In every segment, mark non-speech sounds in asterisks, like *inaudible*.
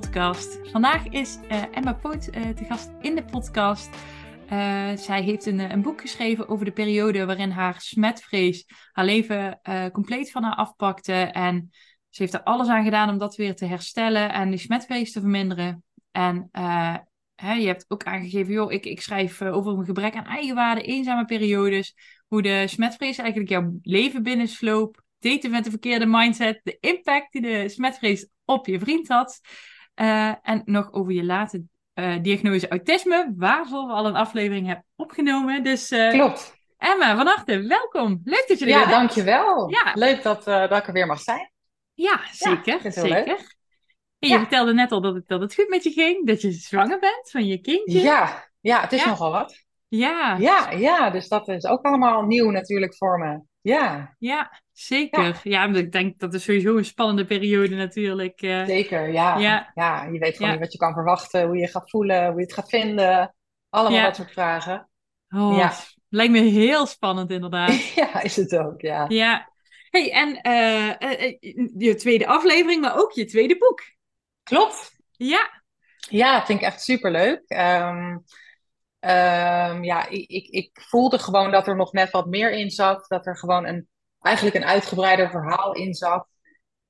podcast. Vandaag is uh, Emma Poot uh, te gast in de podcast. Uh, zij heeft een, een, boek geschreven over de periode waarin haar smetvrees haar leven compleet van haar afpakte. En ze heeft er alles aan gedaan om dat weer te herstellen en die smetvrees te verminderen. En hè, je hebt ook aangegeven, joh, ik, ik schrijf over een gebrek aan eigenwaarde, eenzame periodes. Hoe de smetvrees eigenlijk jouw leven binnensloop. Daten met de verkeerde mindset. De impact die de smetvrees op je vriend had. Uh, en nog over je late uh, diagnose autisme, waarvoor we al een aflevering hebben opgenomen. Dus, uh, Klopt. Emma, van harte, welkom. Leuk dat je er ja, bent. Ja, dankjewel. Ja. Leuk dat, dat ik er weer mag zijn. Ja, zeker. Ja, zeker. En je vertelde net al dat het, dat het goed met je ging, dat je zwanger bent van je kindje. Ja, ja het is nogal wat. Ja. ja. Ja, dus dat is ook allemaal nieuw natuurlijk voor me. Ja. Ja, zeker. Ja. ik denk dat is sowieso een spannende periode natuurlijk. Uh, zeker, ja. ja. ja. je weet gewoon niet wat je kan verwachten, hoe je gaat voelen, hoe je het gaat vinden. Allemaal dat soort vragen. Oh, ja. Lijkt me heel spannend inderdaad. *laughs* ja, is het ook, ja. Ja. hey, en uh, uh, je tweede aflevering, maar ook je tweede boek. Klopt. Ja. Ja, vind ik echt superleuk. Um, Um, ja, ik, ik, ik, voelde gewoon dat er nog net wat meer in zat. Dat er gewoon een, eigenlijk een uitgebreider verhaal in zat.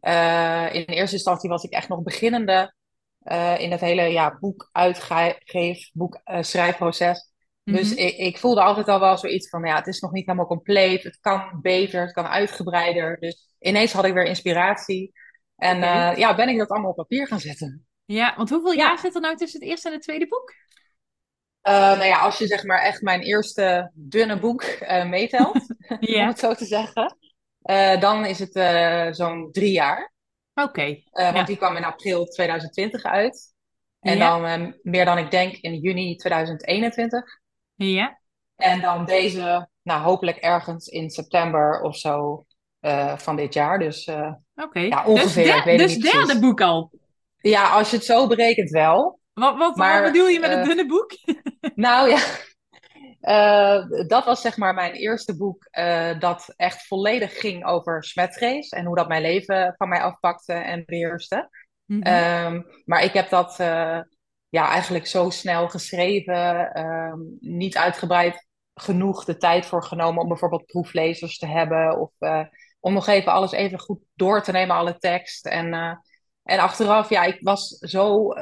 Uh, in eerste instantie was ik echt nog beginnende uh, in het hele ja, boek uitgeef, boek uh, schrijfproces. Mm -hmm. Dus ik, ik, voelde altijd al wel zoiets van, ja, het is nog niet helemaal compleet. Het kan beter, het kan uitgebreider. Dus ineens had ik weer inspiratie. En okay. ja, ben ik dat allemaal op papier gaan zetten. Ja, want hoeveel jaar zit er nou tussen het eerste en het tweede boek? Uh, nou ja, als je zeg maar echt mijn eerste dunne boek uh, meetelt, *laughs* om het zo te zeggen, uh, dan is het zo'n drie jaar. Oké. Okay. Want ja. die kwam in april 2020 uit. En dan meer dan ik denk in juni 2021. Ja. En dan deze, nou hopelijk ergens in september of zo van dit jaar. Dus. Okay. ja, ongeveer. Dus, ik weet dus niet derde precies. boek al? Ja, als je het zo berekent wel. Wat, wat, maar, wat bedoel je met uh, het dunne boek? *laughs* nou ja, uh, dat was zeg maar mijn eerste boek uh, dat echt volledig ging over smetvrees en hoe dat mijn leven van mij afpakte en beheerste. Mm -hmm. um, maar ik heb dat ja, eigenlijk zo snel geschreven, um, niet uitgebreid genoeg de tijd voor genomen om bijvoorbeeld proeflezers te hebben of om nog even alles even goed door te nemen, alle tekst. En, en achteraf, ja, ik was zo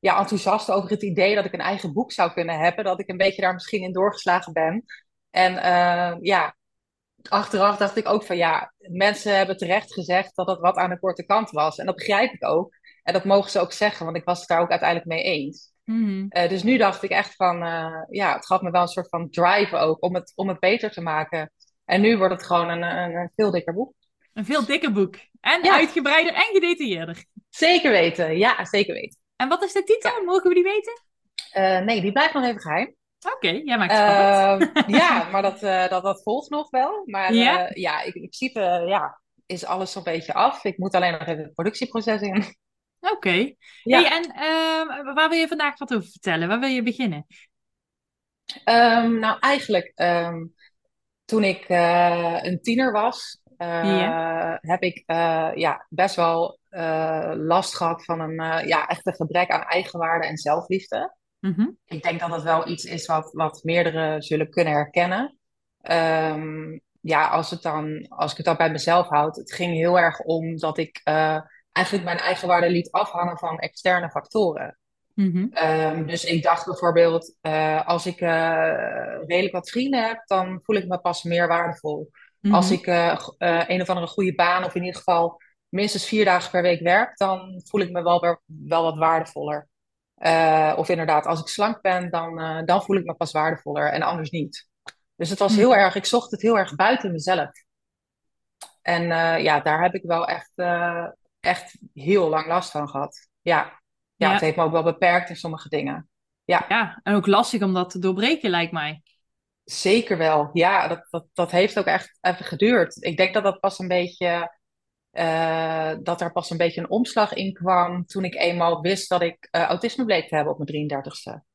ja, enthousiast over het idee dat ik een eigen boek zou kunnen hebben. Dat ik een beetje daar misschien in doorgeslagen ben. En uh, ja, achteraf dacht ik ook van ja, mensen hebben terecht gezegd dat het wat aan de korte kant was. En dat begrijp ik ook. En dat mogen ze ook zeggen, want ik was het daar ook uiteindelijk mee eens. Mm -hmm. uh, dus nu dacht ik echt van, uh, ja, het gaf me wel een soort van drive ook om het, om het beter te maken. En nu wordt het gewoon een, een, een veel dikker boek. Een veel dikker boek. En ja. uitgebreider en gedetailleerder. Zeker weten, ja, zeker weten. En wat is de titel? Mogen we die weten? Uh, nee, die blijft nog even geheim. Oké, okay, jij maakt het. Uh, ja, *laughs* maar dat, uh, dat, dat volgt nog wel. Maar ja, ja in principe ja, is alles zo'n beetje af. Ik moet alleen nog even het productieproces in. Oké. Okay. Ja. Hey, en ehm, waar wil je vandaag wat over vertellen? Waar wil je beginnen? Um, nou, eigenlijk um, toen ik een tiener was, ja. heb ik ja, best wel uh, last gehad van een ja, echt een gebrek aan eigenwaarde en zelfliefde. Mm -hmm. Ik denk dat dat wel iets is wat, wat meerdere zullen kunnen herkennen. Um, ja, als, het dan, als ik het dan bij mezelf houd, het ging heel erg om dat ik uh, eigenlijk mijn eigenwaarde liet afhangen van externe factoren. Mm -hmm. um, dus ik dacht bijvoorbeeld, als ik redelijk wat vrienden heb, dan voel ik me pas meer waardevol. Mm -hmm. Als ik een of andere goede baan of in ieder geval minstens vier dagen per week werk, dan voel ik me wel, weer, wel wat waardevoller. Uh, of inderdaad, als ik slank ben, dan, dan voel ik me pas waardevoller en anders niet. Dus het was heel erg, ik zocht het heel erg buiten mezelf. En ja, daar heb ik wel echt, echt heel lang last van gehad. Ja. Ja, ja, het heeft me ook wel beperkt in sommige dingen. Ja. ja, en ook lastig om dat te doorbreken, lijkt mij. Zeker wel. Ja, dat, dat, dat heeft ook echt even geduurd. Ik denk dat dat pas een beetje. Uh, dat er pas een beetje een omslag in kwam toen ik eenmaal wist dat ik uh, autisme bleek te hebben op mijn 33ste.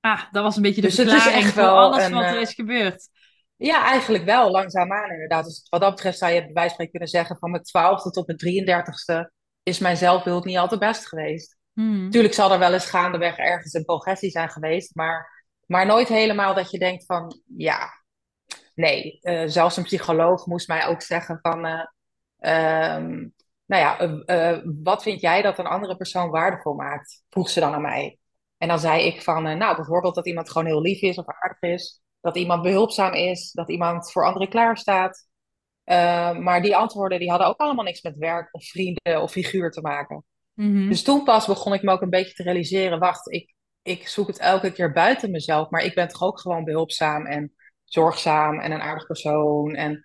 Ah, dat was een beetje de dus verklaring voor alles wat er is gebeurd. Ja, eigenlijk wel, langzaamaan inderdaad. Dus wat dat betreft zou je bij wijze van kunnen zeggen... van mijn twaalfde tot mijn 33ste is mijn zelfbeeld niet altijd best geweest. Hmm. Tuurlijk zal er wel eens gaandeweg ergens een progressie zijn geweest... maar, maar nooit helemaal dat je denkt van... ja, nee, uh, zelfs een psycholoog moest mij ook zeggen van... Uh, um, nou ja, uh, wat vind jij dat een andere persoon waardevol maakt? Vroeg ze dan aan mij. En dan zei ik van, nou bijvoorbeeld dat iemand gewoon heel lief is of aardig is dat iemand behulpzaam is, dat iemand voor anderen klaarstaat. Uh, maar die antwoorden die hadden ook allemaal niks met werk of vrienden of figuur te maken. Mhm. Dus toen pas begon ik me ook een beetje te realiseren: wacht, ik, ik zoek het elke keer buiten mezelf, maar ik ben toch ook gewoon behulpzaam en zorgzaam en een aardig persoon en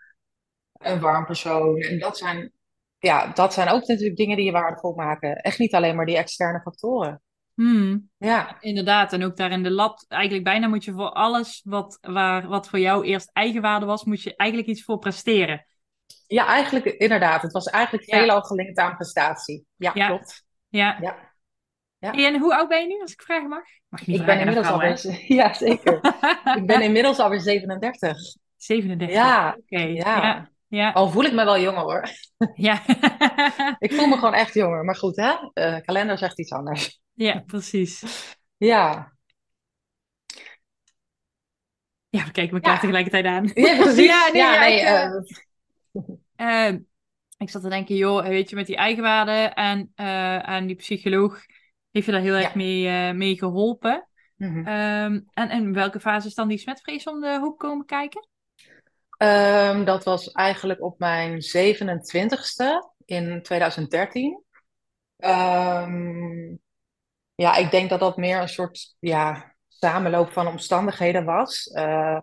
een warm persoon. En dat zijn, ja, dat zijn ook natuurlijk dingen die je waardevol maken. Echt niet alleen maar die externe factoren. Hmm. Ja. Inderdaad, en ook daar in de lab, eigenlijk bijna moet je voor alles wat, waar, wat voor jou eerst eigenwaarde was, moet je eigenlijk iets voor presteren. Ja, eigenlijk inderdaad. Het was eigenlijk ja. veelal gelinkt aan prestatie. Ja, klopt. Ja. ja. Ja. En hoe oud ben je nu, als ik vragen mag? mag je ik ben inmiddels alweer... *laughs* Ja, zeker. ik ben *laughs* inmiddels alweer 37. 37? Ja. Oké. Ja. ja. Al voel ik me wel jonger hoor. Ja. *laughs* ik voel me gewoon echt jonger. Maar goed, hè? Uh, kalender zegt iets anders. Ja, precies. Ja. Ja, we kijken elkaar ja. tegelijkertijd aan. Ja, precies. ja, nee, ja, nee uh, uh, ik zat te denken, joh, weet je, met die eigenwaarde en, en die psycholoog heeft je daar heel erg mee, mee geholpen. Mm -hmm. um, en in welke fase is dan die smetvrees om de hoek komen kijken? Um, dat was eigenlijk op mijn 27ste in 2013. Um, ja, ik denk dat dat meer een soort ja, samenloop van omstandigheden was. Uh,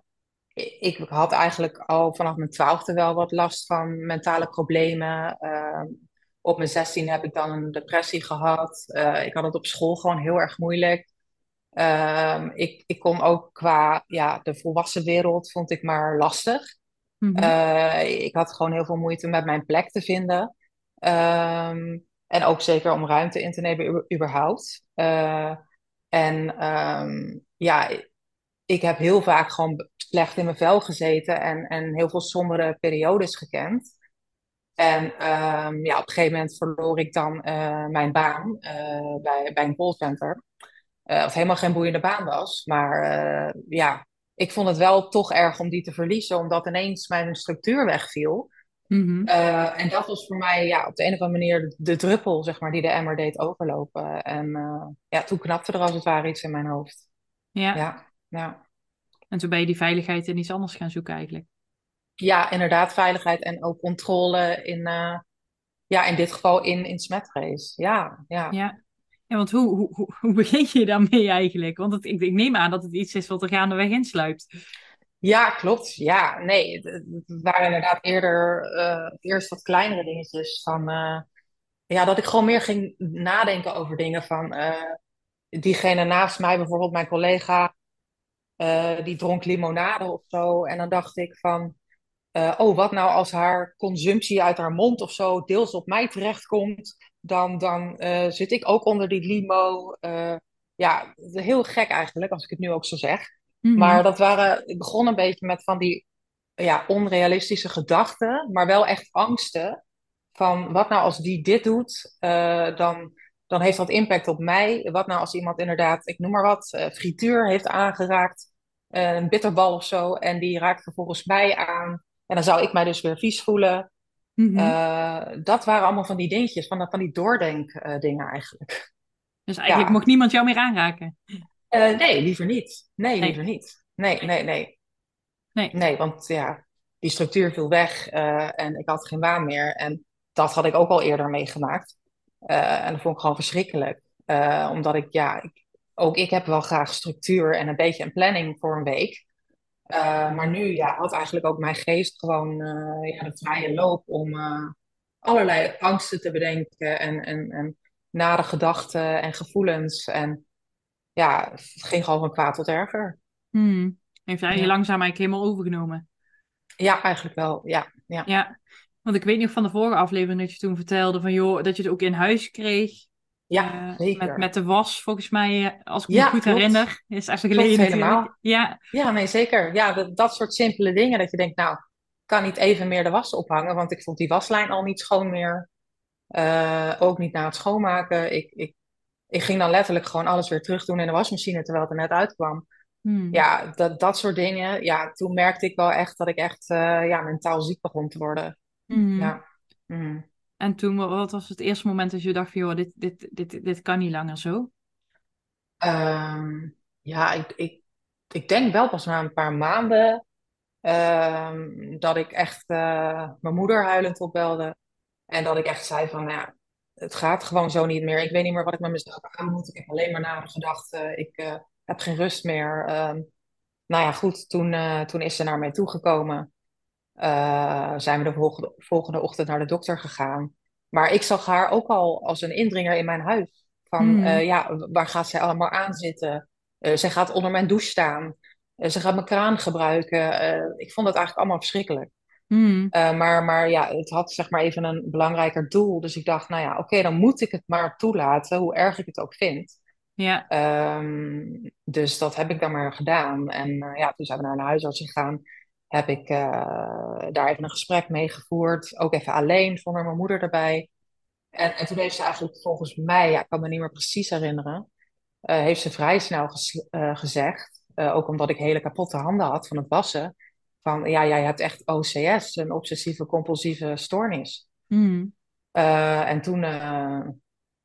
ik had eigenlijk al vanaf mijn twaalfde wel wat last van mentale problemen. Uh, op mijn zestien heb ik dan een depressie gehad. Uh, ik had het op school gewoon heel erg moeilijk. Ehm, ik, ik kon ook qua ja, de volwassen wereld vond ik maar lastig. Mm -hmm. ik had gewoon heel veel moeite met mijn plek te vinden. Um, en ook zeker om ruimte in te nemen, überhaupt. Uh, en um, ja, ik heb heel vaak gewoon slecht in mijn vel gezeten en, en heel veel sombere periodes gekend. En um, ja, op een gegeven moment verloor ik dan uh, mijn baan uh, bij, bij een callcenter. wat helemaal geen boeiende baan was. Maar ja, ik vond het wel toch erg om die te verliezen, omdat ineens mijn structuur wegviel. Mhm. Eh, en dat was voor mij ja, op de een of andere manier de, druppel, zeg maar, die de emmer deed overlopen. En uh, ja, toen knapte er als het ware iets in mijn hoofd. Ja. ja. ja. En toen ben je die veiligheid in iets anders gaan zoeken eigenlijk. Ja, inderdaad, veiligheid en ook controle in, uh, ja, in dit geval in, in smetrace. Ja, ja. ja. Ja, want hoe, hoe, hoe begin je daarmee eigenlijk? Want het, ik, ik neem aan dat het iets is wat er gaandeweg insluipt. Ja, klopt. Ja, nee, het, waren inderdaad eerder uh, eerst wat kleinere dingetjes. Van, uh, ja, dat ik gewoon meer ging nadenken over dingen van diegene naast mij, bijvoorbeeld mijn collega, die dronk limonade of zo. En dan dacht ik van, oh, wat nou als haar consumptie uit haar mond of zo deels op mij terechtkomt, dan, dan zit ik ook onder die limo. ja, heel gek eigenlijk, als ik het nu ook zo zeg. Mhm. Maar dat waren, ik begon een beetje met van die ja, onrealistische gedachten, maar wel echt angsten. Van wat nou als die dit doet, dan, dan heeft dat impact op mij. Wat nou als iemand inderdaad, ik noem maar wat, frituur heeft aangeraakt, een bitterbal of zo, en die raakt vervolgens mij aan. En dan zou ik mij dus weer vies voelen. Mm dat waren allemaal van die dingetjes, van, van die doordenkdingen eigenlijk. Dus eigenlijk mocht niemand jou meer aanraken? Uh, nee, liever niet. Nee, liever niet. Nee, nee, nee. Nee, nee want ja, die structuur viel weg uh, en ik had geen baan meer. En dat had ik ook al eerder meegemaakt. En dat vond ik gewoon verschrikkelijk. omdat ik, ja, ik, ook ik heb wel graag structuur en een beetje een planning voor een week. Maar nu ja, had eigenlijk ook mijn geest gewoon ja, de vrije loop om allerlei angsten te bedenken en, en, en nare gedachten en gevoelens. En ja, het ging gewoon van kwaad tot erger. Hmm. Heeft hij je langzaam eigenlijk helemaal overgenomen? Ja, eigenlijk wel. Ja, ja. Ja, want ik weet nog van de vorige aflevering dat je toen vertelde van joh, dat je het ook in huis kreeg. Ja, Eh, zeker. met, met de was, volgens mij, eh, als ik me goed klopt. herinner. Is Klopt geleden helemaal. Ja, Ja, nee, zeker. Ja, dat, dat soort simpele dingen dat je denkt, nou, ik kan niet even meer de was ophangen, want ik vond die waslijn al niet schoon meer. Eh, ook niet na het schoonmaken. Ik, ik, ik ging dan letterlijk gewoon alles weer terug doen in de wasmachine terwijl het er net uitkwam. Hmm. Ja, dat, dat soort dingen. Ja, toen merkte ik wel echt dat ik echt ja, mentaal ziek begon te worden. Hmm. Ja. Mhm. En toen, wa- wat was het eerste moment dat je dacht van joh, dit, dit, dit, dit kan niet langer zo? Ehm, ja, ik, ik, ik denk wel pas na een paar maanden ehm, dat ik echt eh, mijn moeder huilend opbelde. En dat ik echt zei van, ja, het gaat gewoon zo niet meer. Ik weet niet meer wat ik met mezelf aan moet. Ik heb alleen maar nagedacht. eh ik eh, heb geen rust meer. Ehm, nou ja, goed, toen, eh, toen is ze naar mij toegekomen. Eh, zijn we de volgende, volgende ochtend naar de dokter gegaan. Maar ik zag haar ook al als een indringer in mijn huis. Van, Hmm. eh, ja, waar gaat zij allemaal aan zitten? Eh, zij gaat onder mijn douche staan. Ze gaat mijn kraan gebruiken. Ik vond het eigenlijk allemaal verschrikkelijk. Hmm. Maar, maar ja, het had zeg maar even een belangrijker doel. Dus ik dacht, nou ja, oké, dan moet ik het maar toelaten, hoe erg ik het ook vind. Ja, Ehm, dus dat heb ik dan maar gedaan. En ja, toen zijn we naar een huisarts gegaan. Heb ik eh, daar even een gesprek mee gevoerd. Ook even alleen, zonder mijn moeder erbij. En, en toen heeft ze eigenlijk volgens mij, ja, ik kan me niet meer precies herinneren, eh, heeft ze vrij snel ges- eh, gezegd, ook omdat ik hele kapotte handen had van het wassen, van ja, jij hebt echt OCS, een obsessieve compulsieve stoornis. Hmm. En toen,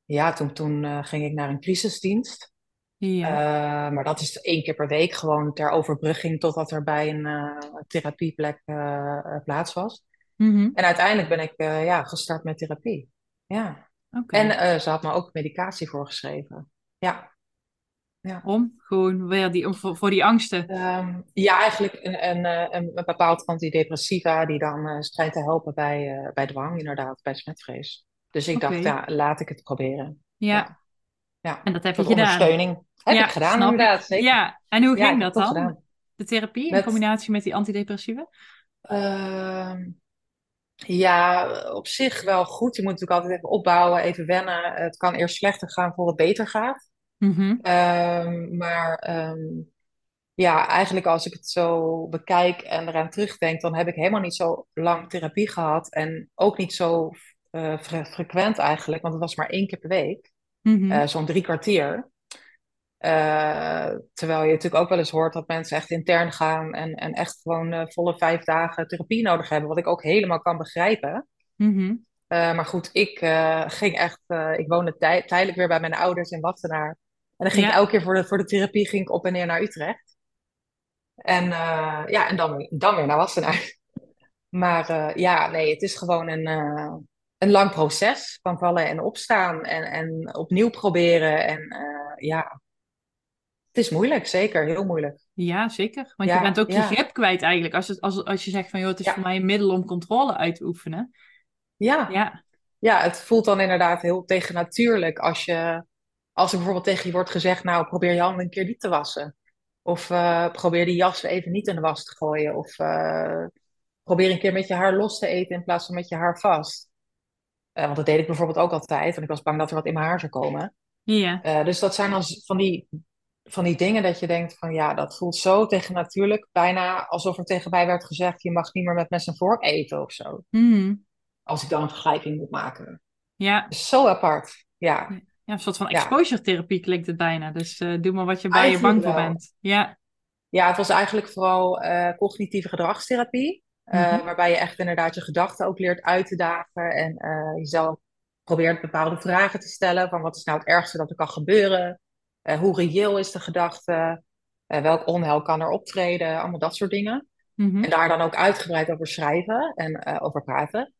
ja, toen, toen ging ik naar een crisisdienst. Ja. Eh, maar dat is één keer per week gewoon ter overbrugging totdat er bij een eh, therapieplek eh, plaats was. Mhm. En uiteindelijk ben ik ja, gestart met therapie. Ja. Oké. En ze had me ook medicatie voorgeschreven. Ja. Ja. Om? Gewoon weer die, om- voor, voor die angsten. Ehm, ja, eigenlijk een, een, een, een bepaald antidepressiva die dan schijnt te helpen bij, bij dwang, inderdaad, bij smetvrees. Dus ik dacht, ja, laat ik het proberen. Ja, Ja. Ja. en dat heb je gedaan. ondersteuning. Heb Ja, ik gedaan, inderdaad. Zeker. Ja, en hoe ging dat dan? gedaan. De therapie in combinatie met die antidepressiva? Ehm, ja, op zich wel goed. Je moet natuurlijk altijd even opbouwen, even wennen. Het kan eerst slechter gaan voordat het beter gaat. Mhm. Ehm, maar ehm, ja, eigenlijk als ik het zo bekijk en eraan terugdenk, dan heb ik helemaal niet zo lang therapie gehad. En ook niet zo eh, fre- frequent eigenlijk, want het was maar één keer per week. Mhm. eh, zo'n drie kwartier. Eh, terwijl je natuurlijk ook wel eens hoort dat mensen echt intern gaan en, en echt gewoon eh, volle vijf dagen therapie nodig hebben, wat ik ook helemaal kan begrijpen. Mhm. Maar goed, ik ging echt, ik woonde tij- tijdelijk weer bij mijn ouders in Wassenaar. En dan ging ik elke keer voor de, voor de therapie ging ik op en neer naar Utrecht. En ja, en dan, dan weer naar Wassenaar. *laughs* Maar ja, nee, het is gewoon een, een lang proces van vallen en opstaan en, en opnieuw proberen. En eh, ja, het is moeilijk, zeker, heel moeilijk. Ja, zeker. Want Ja, je bent ook je grip kwijt eigenlijk. Als, het, als, als je zegt van, joh, het is Ja. voor mij een middel om controle uit te oefenen. Ja, Ja. ja, het voelt dan inderdaad heel tegennatuurlijk als je, als er bijvoorbeeld tegen je wordt gezegd, nou, probeer je handen een keer niet te wassen. Of eh, probeer die jas even niet in de was te gooien. Of eh, probeer een keer met je haar los te eten in plaats van met je haar vast. Eh, want dat deed ik bijvoorbeeld ook altijd, want ik was bang dat er wat in mijn haar zou komen. Ja. Eh, dus dat zijn dan van die, van die dingen dat je denkt van ja, dat voelt zo tegennatuurlijk. Bijna alsof er tegen mij werd gezegd, je mag niet meer met mes en vork eten of zo. Mhm. Als ik dan een vergelijking moet maken. Ja. Zo apart, ja. ja, een soort van exposure therapie klinkt het bijna. Dus eh, doe maar wat je waar je bang voor bent. Ja. Ja, het was eigenlijk vooral cognitieve gedragstherapie. Eh, Mhm. Waarbij je echt inderdaad je gedachten ook leert uit te dagen. En eh, jezelf probeert bepaalde vragen te stellen. Van wat is nou het ergste dat er kan gebeuren? Eh, hoe reëel is de gedachte? Welk onheil kan er optreden? Allemaal dat soort dingen. Mhm. En daar dan ook uitgebreid over schrijven en over praten.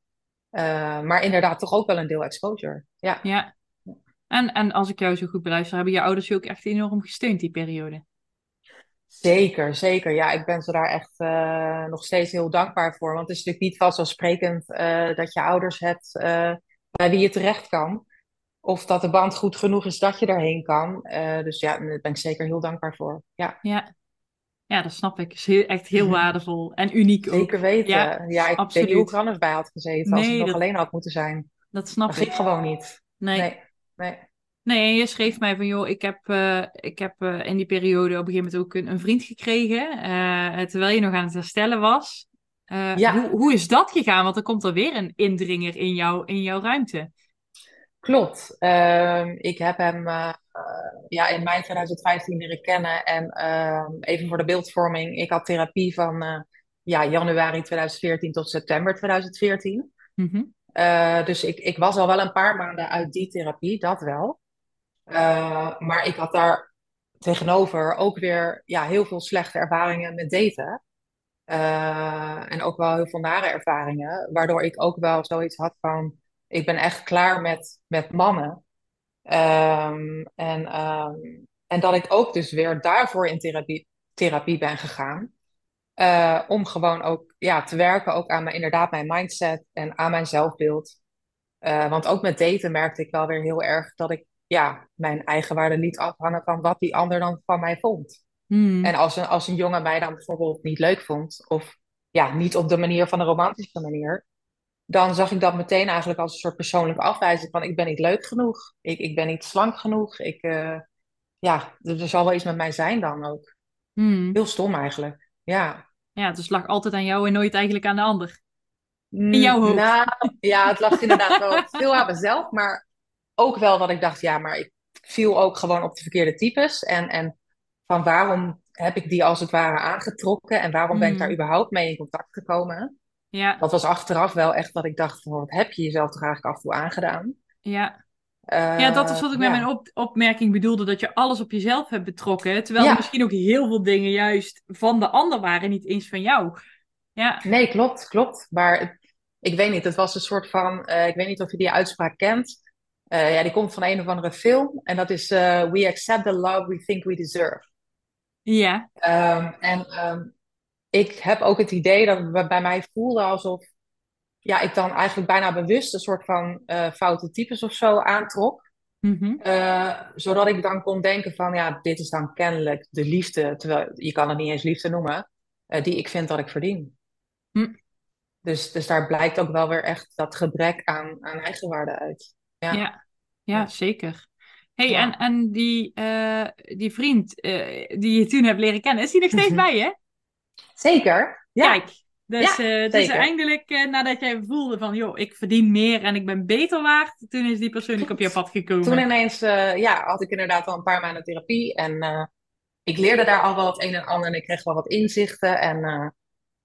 Maar inderdaad toch ook wel een deel exposure. Ja, Ja. En, en als ik jou zo goed beluister, hebben je ouders je ook echt enorm gesteund die periode. Zeker, zeker. Ja, ik ben ze daar echt eh, nog steeds heel dankbaar voor. Want het is natuurlijk niet vanzelfsprekend eh, dat je ouders hebt eh, bij wie je terecht kan. of dat de band goed genoeg is dat je daarheen kan. dus ja, daar ben ik zeker heel dankbaar voor. Ja, ja. ja dat snap ik. is echt heel mhm. waardevol en uniek ook. Zeker weten. Ja, ja ik absoluut. weet niet hoe ik er anders bij had gezeten als ik nog alleen had moeten zijn. Dat snap dat ik. gewoon niet. Nee. nee. nee. Nee, je schreef mij van, joh, ik heb, uh, ik heb uh, in die periode op een gegeven moment ook een, een vriend gekregen, uh, terwijl je nog aan het herstellen was. Ja. Hoe, hoe is dat gegaan? Want er komt er weer een indringer in, jou, in jouw ruimte. Klopt. Ehm, ik heb hem ja, in mei 2015 leren kennen. En ehm, even voor de beeldvorming, ik had therapie van ja, januari 2014 tot september 2014. Mm dus ik, ik was al wel een paar maanden uit die therapie, dat wel. Uh, maar ik had daar tegenover ook weer ja, heel veel slechte ervaringen met daten. Uh, en ook wel heel veel nare ervaringen. Waardoor ik ook wel zoiets had van... Ik ben echt klaar met, met mannen. Um, en, um, en dat ik ook dus weer daarvoor in therapie, therapie ben gegaan. Uh, om gewoon ook ja, te werken ook aan mijn, inderdaad mijn mindset en aan mijn zelfbeeld. Want ook met daten merkte ik wel weer heel erg dat ik ja, mijn eigenwaarde liet afhangen van wat die ander dan van mij vond. Hmm. En als een, als een jongen mij dan bijvoorbeeld niet leuk vond, of ja, niet op de manier van een romantische manier, dan zag ik dat meteen eigenlijk als een soort persoonlijke afwijzing van ik ben niet leuk genoeg, ik, ik ben niet slank genoeg, ik, uh, ja, er, zal wel iets met mij zijn dan ook. Hmm. Heel stom eigenlijk, ja. Ja, dus het lag altijd aan jou en nooit eigenlijk aan de ander. In mm, jouw hoofd. Nou, ja, het lag inderdaad wel *laughs* veel aan mezelf, maar ook wel dat ik dacht, ja, maar ik viel ook gewoon op de verkeerde types. En, en van waarom heb ik die als het ware aangetrokken en waarom ben ik daar mm. überhaupt mee in contact gekomen? Ja. Dat was achteraf wel echt dat ik dacht, van, wat heb je jezelf toch eigenlijk af en toe aangedaan? Ja. ja, dat is wat ik met mijn op opmerking bedoelde, dat je alles op jezelf hebt betrokken. Terwijl misschien ook heel veel dingen juist van de ander waren, niet eens van jou. Ja. Nee, klopt, klopt. Maar ik weet niet, het was een soort van, uh, ik weet niet of je die uitspraak kent. Uh, ja, die komt van een of andere film. En dat is uh, We Accept the Love We Think We Deserve. Ja. Um, en um, ik heb ook het idee dat het bij mij voelde alsof ja, ik dan eigenlijk bijna bewust een soort van uh, foute types of zo aantrok. Mm -hmm. zodat ik dan kon denken van ja, dit is dan kennelijk de liefde, terwijl je kan het niet eens liefde noemen, die ik vind dat ik verdien. Hm. Dus, dus daar blijkt ook wel weer echt dat gebrek aan, aan eigenwaarde uit. Ja, ja, ja zeker. hey, en, en die, uh, die vriend uh, die je toen hebt leren kennen, is die nog steeds mhm. bij je? Zeker, ja. Kijk, dus, ja, uh, dus eindelijk nadat jij voelde van, joh, ik verdien meer en ik ben beter waard, toen is die persoonlijk op je pad gekomen. Toen ineens, ja, had ik inderdaad al een paar maanden therapie en ik leerde daar al wel het een en ander en ik kreeg wel wat inzichten en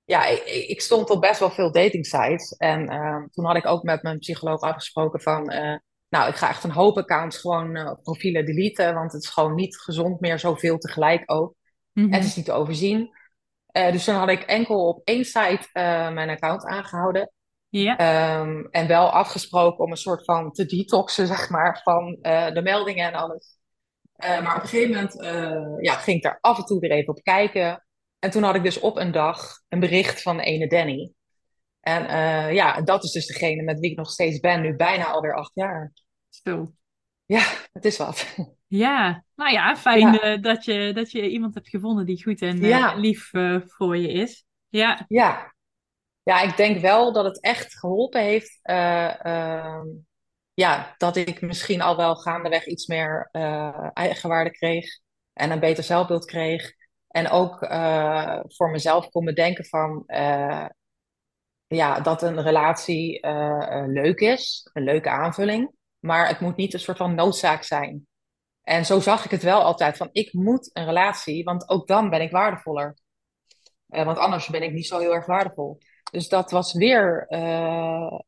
ja, ik, ik, stond op best wel veel dating sites. En uh, toen had ik ook met mijn psycholoog afgesproken van... Uh, nou, ik ga echt een hoop accounts gewoon uh, profielen deleten. Want het is gewoon niet gezond meer zoveel tegelijk ook. Mm -hmm. En het is niet te overzien. dus toen had ik enkel op één site mijn account aangehouden. Um, en wel afgesproken om een soort van te detoxen, *laughs* zeg maar, van de meldingen en alles. maar op een gegeven moment ja, ging ik daar af en toe weer even op kijken. En toen had ik dus op een dag een bericht van ene Danny. En uh, ja, dat is dus degene met wie ik nog steeds ben, nu bijna alweer acht jaar. Zo. Ja, het is wat. Ja, nou ja, fijn eh, dat, je, dat je iemand hebt gevonden die goed en uh, lief voor je is. Ja. ja. Ja, ik denk wel dat het echt geholpen heeft. Ehm, ja, dat ik misschien al wel gaandeweg iets meer eigenwaarde kreeg. En een beter zelfbeeld kreeg. En ook uh, voor mezelf kon bedenken van uh, ja, dat een relatie uh, leuk is, een leuke aanvulling, maar het moet niet een soort van noodzaak zijn. En zo zag ik het wel altijd van ik moet een relatie, want ook dan ben ik waardevoller. want anders ben ik niet zo heel erg waardevol. Dus dat was weer.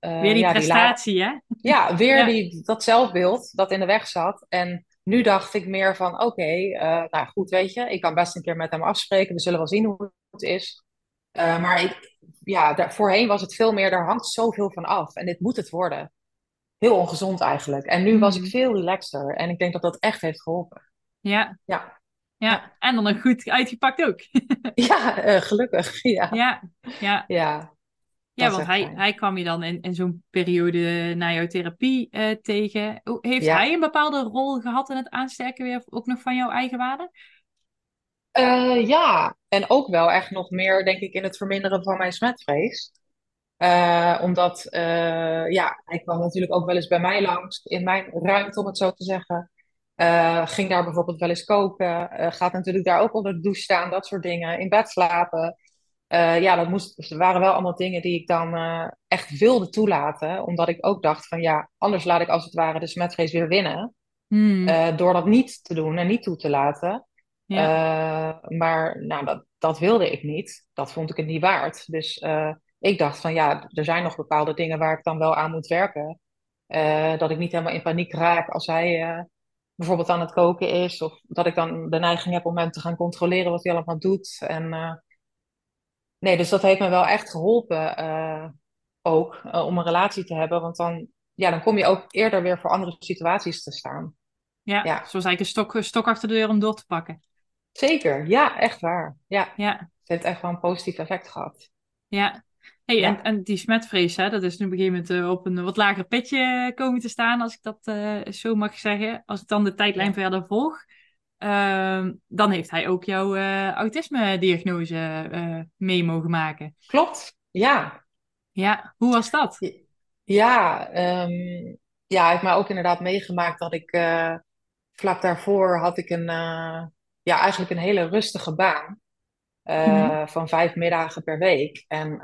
weer die ja, prestatie, die hè? Ja, weer Die, dat zelfbeeld dat in de weg zat. En nu dacht ik meer van, oké, eh, nou goed, weet je, ik kan best een keer met hem afspreken. We zullen wel zien hoe het is. Uh, maar ik, ja, daar, voorheen was het veel meer, daar hangt zoveel van af. En dit moet het worden. Heel ongezond eigenlijk. En nu was ik mhm. veel relaxter. En ik denk dat dat echt heeft geholpen. Ja. Ja. Ja, en dan een goed uitgepakt ook. *laughs* ja, uh, gelukkig. *laughs* Ja. Ja. Ja. ja. Ja, want hij, hij kwam je dan in, in zo'n periode na jouw therapie uh, tegen. Heeft hij een bepaalde rol gehad in het aansterken weer ook nog van jouw eigen waarde? Uh, ja, en ook wel echt nog meer, denk ik, in het verminderen van mijn smetvrees. Uh, omdat, ja, hij kwam natuurlijk ook wel eens bij mij langs, in mijn ruimte, om het zo te zeggen. ging daar bijvoorbeeld wel eens koken. gaat natuurlijk daar ook onder de douche staan, dat soort dingen. In bed slapen. Uh, ja, dat moest, waren wel allemaal dingen die ik dan uh, echt wilde toelaten. Omdat ik ook dacht van ja, anders laat ik als het ware de smetvrees weer winnen. Hmm. Uh, door dat niet te doen en niet toe te laten. Ja. maar nou, dat, dat wilde ik niet. Dat vond ik het niet waard. Dus ik dacht van ja, er zijn nog bepaalde dingen waar ik dan wel aan moet werken. dat ik niet helemaal in paniek raak als hij bijvoorbeeld aan het koken is. Of dat ik dan de neiging heb om hem te gaan controleren wat hij allemaal doet. En nee, dus dat heeft me wel echt geholpen uh, ook uh, om een relatie te hebben. Want dan, ja, dan kom je ook eerder weer voor andere situaties te staan. Ja, ja. zoals eigenlijk een stok, stok achter de deur om door te pakken. Zeker, ja, echt waar. Ja, ja. het heeft echt wel een positief effect gehad. Ja, Hey, en, en die smetvrees, hè, dat is nu op een gegeven moment uh, op een wat lager pitje komen te staan, als ik dat zo mag zeggen. Als ik dan de tijdlijn verder volg, Ehm, dan heeft hij ook jouw uh, autisme-diagnose uh, mee mogen maken. Klopt, ja. Ja, hoe was dat? Ja, um, ja hij heeft mij ook inderdaad meegemaakt dat ik uh, vlak daarvoor had ik een, ja, eigenlijk een hele rustige baan. Mm. Van vijf middagen per week. En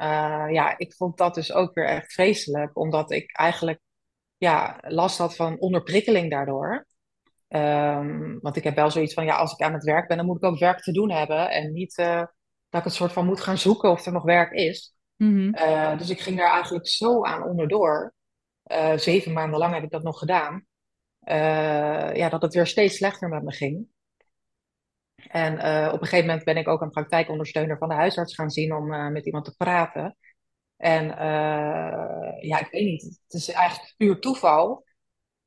ja, ik vond dat dus ook weer echt vreselijk, omdat ik eigenlijk ja, last had van onderprikkeling daardoor. Um, want ik heb wel zoiets van, ja, als ik aan het werk ben, dan moet ik ook werk te doen hebben. En niet uh, dat ik het soort van moet gaan zoeken of er nog werk is. Mm -hmm. uh, dus ik ging daar eigenlijk zo aan onderdoor. Uh, zeven maanden lang heb ik dat nog gedaan. ja, dat het weer steeds slechter met me ging. En op een gegeven moment ben ik ook een praktijkondersteuner van de huisarts gaan zien om met iemand te praten. En ja, ik weet niet, het is eigenlijk puur toeval.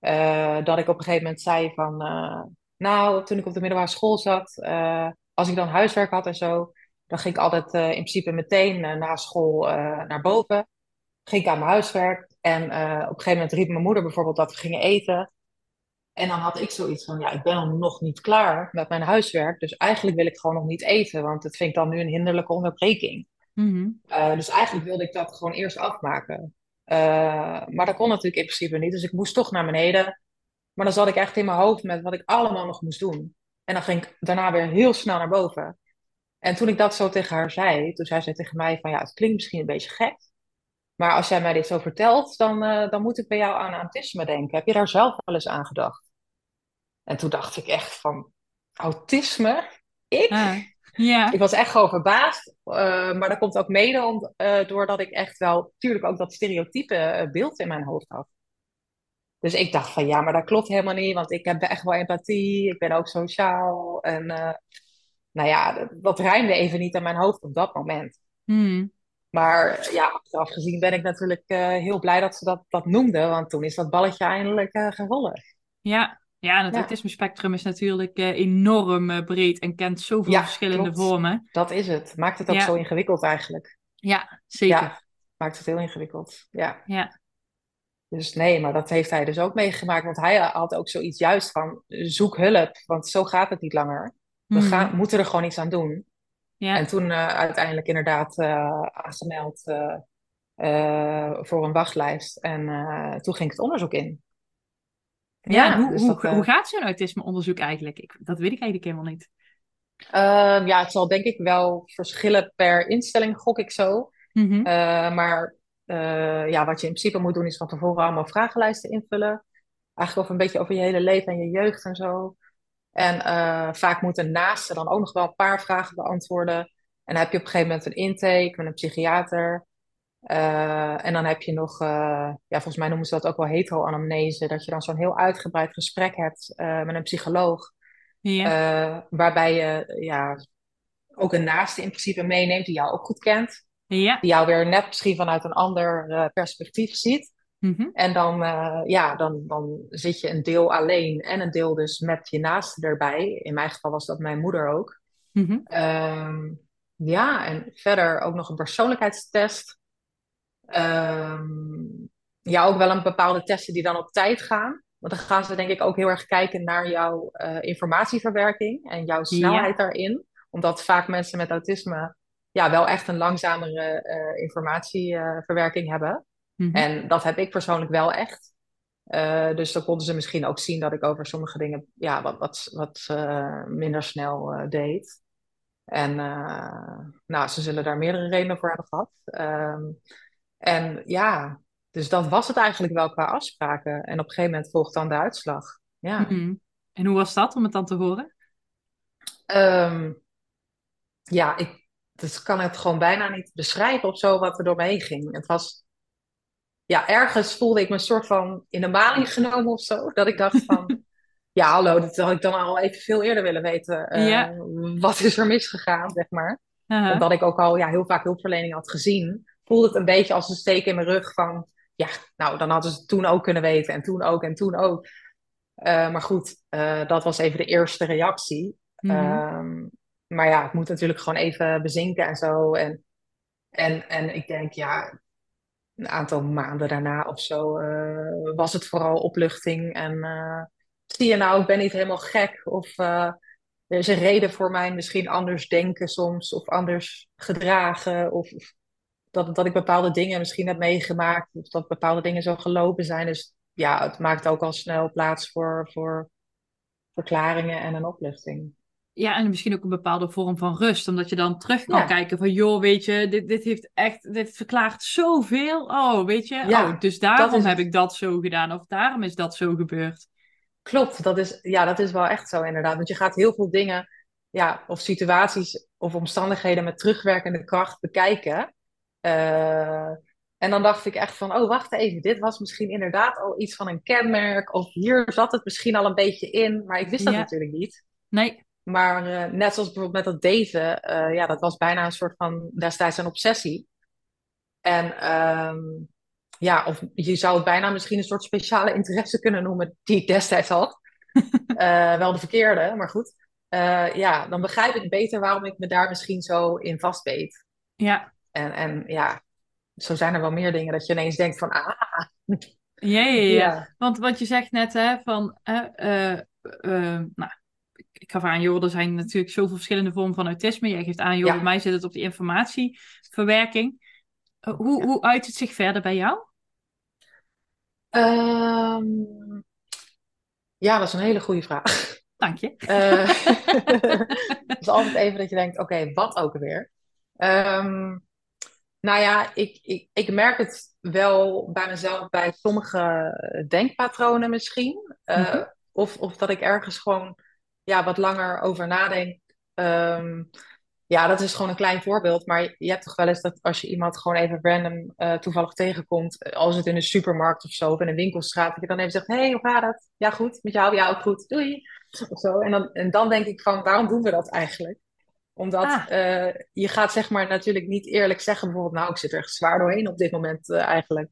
Uh, dat ik op een gegeven moment zei van, uh, nou, toen ik op de middelbare school zat, uh, als ik dan huiswerk had en zo, dan ging ik altijd in principe meteen na school naar boven. Ging ik aan mijn huiswerk en op een gegeven moment riep mijn moeder bijvoorbeeld dat we gingen eten. En dan had ik zoiets van, ja, ik ben nog niet klaar met mijn huiswerk, dus eigenlijk wil ik gewoon nog niet eten, want het vind ik dan nu een hinderlijke onderbreking. Mm -hmm. dus eigenlijk wilde ik dat gewoon eerst afmaken. Uh, maar dat kon natuurlijk in principe niet. Dus ik moest toch naar beneden. Maar dan zat ik echt in mijn hoofd met wat ik allemaal nog moest doen. En dan ging ik daarna weer heel snel naar boven. En toen ik dat zo tegen haar zei, toen zei ze tegen mij van ja, het klinkt misschien een beetje gek. Maar als jij mij dit zo vertelt, dan, uh, dan moet ik bij jou aan autisme denken. Heb je daar zelf wel eens aan gedacht? En toen dacht ik echt van, autisme? Ik? Ja. Ik was echt gewoon verbaasd. Uh, maar dat komt ook mede om, uh, doordat ik echt wel, natuurlijk ook dat stereotype uh, beeld in mijn hoofd had. Dus ik dacht van ja, maar dat klopt helemaal niet, want ik heb echt wel empathie, ik ben ook sociaal. En nou ja, dat, dat rijmde even niet aan mijn hoofd op dat moment. Hmm. Maar ja, achteraf gezien ben ik natuurlijk heel blij dat ze dat, dat noemde, want toen is dat balletje eindelijk gerold. Ja, ja, en het autisme spectrum is natuurlijk uh, enorm uh, breed en kent zoveel ja, verschillende vormen. Dat is het. Maakt het ook zo ingewikkeld eigenlijk. Ja, zeker. Ja, maakt het heel ingewikkeld. Ja. ja. Dus nee, maar dat heeft hij dus ook meegemaakt. Want hij had ook zoiets juist van zoek hulp, want zo gaat het niet langer. We hmm. gaan, moeten er gewoon iets aan doen. Ja. En toen uh, uiteindelijk inderdaad aangemeld voor een wachtlijst. En toen ging het onderzoek in. Ja, hoe, dus hoe, hoe, eh, gaat zo'n autismeonderzoek eigenlijk? Ik, dat weet ik eigenlijk helemaal niet. Uh, ja, het zal denk ik wel verschillen per instelling, gok ik zo. Mm -hmm. uh, maar uh, ja, wat je in principe moet doen, is van tevoren allemaal vragenlijsten invullen. Eigenlijk over een beetje over je hele leven en je jeugd en zo. En vaak moeten naaste dan ook nog wel een paar vragen beantwoorden. En dan heb je op een gegeven moment een intake met een psychiater. Uh, en dan heb je nog, uh, ja, volgens mij noemen ze dat ook wel hetero-anamnese, dat je dan zo'n heel uitgebreid gesprek hebt uh, met een psycholoog. Ja. waarbij je ja, ook een naaste in principe meeneemt die jou ook goed kent. Ja. Die jou weer net misschien vanuit een ander perspectief ziet. Mm -hmm. En dan, ja, dan, dan zit je een deel alleen en een deel dus met je naaste erbij. In mijn geval was dat mijn moeder ook. Mm -hmm. ja, en verder ook nog een persoonlijkheidstest. Ehm, ja, ook wel een bepaalde testen die dan op tijd gaan. Want dan gaan ze denk ik ook heel erg kijken naar jouw uh, informatieverwerking en jouw snelheid daarin. Omdat vaak mensen met autisme ja, wel echt een langzamere uh, informatieverwerking hebben. Mhm. En dat heb ik persoonlijk wel echt. Uh, dus dan konden ze misschien ook zien dat ik over sommige dingen ja, wat, wat, wat minder snel deed. En nou, ze zullen daar meerdere redenen voor hebben gehad. En ja, dus dat was het eigenlijk wel qua afspraken. En op een gegeven moment volgt dan de uitslag. Ja. Mhm. En hoe was dat om het dan te horen? Um, ja, ik dus kan het gewoon bijna niet beschrijven of zo wat er door me heen ging. Het was, ja, ergens voelde ik me een soort van in de maling genomen of zo. Dat ik dacht van, *laughs* ja, hallo, dat had ik dan al even veel eerder willen weten. Uh, Wat is er misgegaan, zeg maar. Uh Omdat ik ook al ja, heel vaak hulpverlening had gezien voelde het een beetje als een steek in mijn rug van, ja, nou, dan hadden ze het toen ook kunnen weten en toen ook en toen ook. Uh, maar goed, uh, dat was even de eerste reactie. Mm -hmm. maar ja, het moet natuurlijk gewoon even bezinken en zo. En, en, en ik denk, ja, een aantal maanden daarna of zo uh, was het vooral opluchting. En zie je nou, ik ben niet helemaal gek. Of er is een reden voor mij misschien anders denken soms. Of anders gedragen. Of, of dat, dat ik bepaalde dingen misschien heb meegemaakt. Of dat bepaalde dingen zo gelopen zijn. Dus ja, het maakt ook al snel plaats voor, voor verklaringen en een opluchting. Ja, en misschien ook een bepaalde vorm van rust. Omdat je dan terug kan kijken van... joh, weet je, dit, dit heeft echt... dit verklaart zoveel. Oh, weet je, ja, oh, dus daarom heb ik dat zo gedaan. Of daarom is dat zo gebeurd. Klopt, dat is, ja, dat is wel echt zo inderdaad. Want je gaat heel veel dingen... Ja, of situaties of omstandigheden met terugwerkende kracht bekijken. Uh, en dan dacht ik echt van, oh wacht even, dit was misschien inderdaad al iets van een kenmerk. Of hier zat het misschien al een beetje in, maar ik wist dat natuurlijk niet. Nee. Maar uh, net zoals bijvoorbeeld met dat daten, uh, ja, dat was bijna een soort van destijds een obsessie. En um, ja, of je zou het bijna misschien een soort speciale interesse kunnen noemen die ik destijds had. *laughs* wel de verkeerde, maar goed. ja, dan begrijp ik beter waarom ik me daar misschien zo in vastbeet. Ja. En, en ja, zo zijn er wel meer dingen dat je ineens denkt van, ah. Ja, ja, ja. Want wat je zegt net, hè, van, uh, uh, nou, ik gaf aan, joh, er zijn natuurlijk zoveel verschillende vormen van autisme. Jij geeft aan, joh, bij mij zit het op de informatieverwerking. hoe, hoe uit het zich verder bij jou? Um, ja, dat is een hele goede vraag. Dank je. *laughs* het is altijd even dat je denkt, oké, wat ook alweer? Um, nou ja, ik, ik, ik merk het wel bij mezelf bij sommige denkpatronen misschien. Uh, of, of dat ik ergens gewoon ja, wat langer over nadenk. Um, ja, dat is gewoon een klein voorbeeld. Maar je hebt toch wel eens dat als je iemand gewoon even random uh, toevallig tegenkomt. Als het in een supermarkt of zo, of in een winkelstraat. Dat je dan even zegt, hé, hey, hoe gaat het? Ja, goed. Met jou? Ja, ook goed. Doei. Of zo. En, dan, en dan denk ik van, waarom doen we dat eigenlijk? Omdat ah. uh, je gaat zeg maar natuurlijk niet eerlijk zeggen, bijvoorbeeld, nou, ik zit er echt zwaar doorheen op dit moment uh, eigenlijk.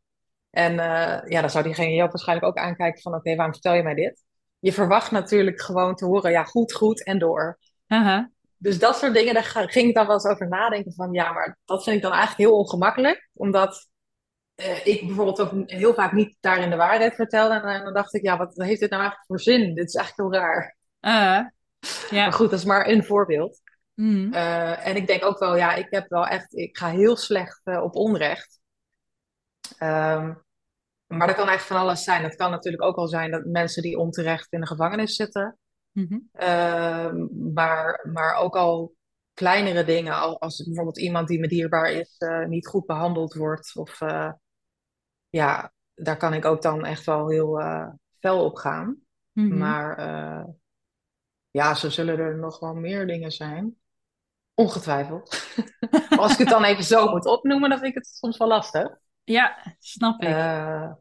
En uh, ja, dan zou diegene jou waarschijnlijk ook aankijken van, oké, okay, waarom vertel je mij dit? Je verwacht natuurlijk gewoon te horen, ja, goed, goed en door. -huh. Dus dat soort dingen, daar ging ik dan wel eens over nadenken van, ja, maar dat vind ik dan eigenlijk heel ongemakkelijk. Omdat ik bijvoorbeeld ook heel vaak niet daarin de waarheid vertelde. En dan dacht ik, ja, wat heeft dit nou eigenlijk voor zin? Dit is eigenlijk heel raar. Ja. Maar goed, dat is maar een voorbeeld. Mm. Uh, en ik denk ook wel, ja, ik heb wel echt, ik ga heel slecht uh, op onrecht. Um, maar dat kan echt van alles zijn. Het kan natuurlijk ook wel zijn dat mensen die onterecht in de gevangenis zitten. Mm -hmm. uh, maar, maar ook al kleinere dingen, als bijvoorbeeld iemand die me dierbaar is, uh, niet goed behandeld wordt. Of ja, daar kan ik ook dan echt wel heel fel op gaan. Mm -hmm. Maar ja, zo zullen er nog wel meer dingen zijn. Ongetwijfeld. *laughs* Als ik het dan even zo moet opnoemen, dan vind ik het soms wel lastig. Ja, snap ik. Uh,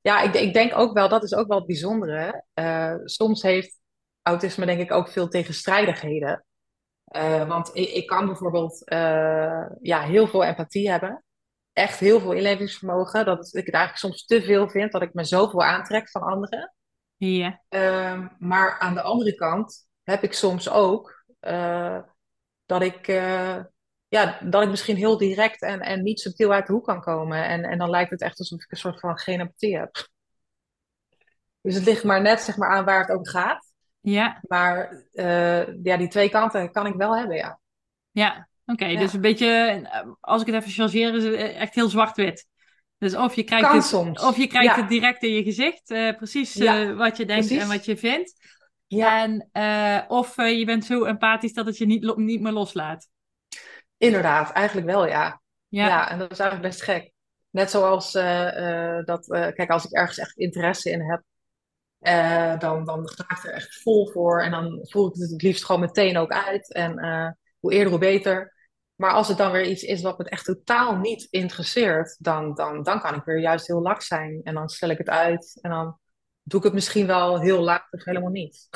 ja, ik, ik, denk ook wel, dat is ook wel het bijzondere. Uh, soms heeft autisme denk ik ook veel tegenstrijdigheden. Uh, want ik, ik, kan bijvoorbeeld ja, heel veel empathie hebben. Echt heel veel inlevingsvermogen. Dat ik het eigenlijk soms te veel vind, dat ik me zoveel aantrek van anderen. Ja. Ehm, maar aan de andere kant heb ik soms ook dat ik uh, ja, dat ik misschien heel direct en, en niet subtiel uit de hoek kan komen. En, en dan lijkt het echt alsof ik een soort van geen empathie heb. Dus het ligt maar net zeg maar, aan waar het over gaat. Ja. Maar uh, ja, die twee kanten kan ik wel hebben, ja. Ja, oké. Dus een beetje, als ik het even chargeer, is het echt heel zwart-wit. Dus of je krijgt, het, soms. Of je krijgt het direct in je gezicht, uh, precies uh, wat je denkt precies. en wat je vindt. Ja. En, uh, of je bent zo empathisch dat het je niet, niet meer loslaat. Inderdaad, eigenlijk wel, ja. ja. Ja, en dat is eigenlijk best gek. Net zoals dat, kijk, als ik ergens echt interesse in heb, dan, dan ga ik er echt vol voor. En dan voel ik het het liefst gewoon meteen ook uit. En hoe eerder, hoe beter. Maar als het dan weer iets is wat me echt totaal niet interesseert, dan, dan, dan kan ik weer juist heel laks zijn. En dan stel ik het uit en dan doe ik het misschien wel heel laat of helemaal niet.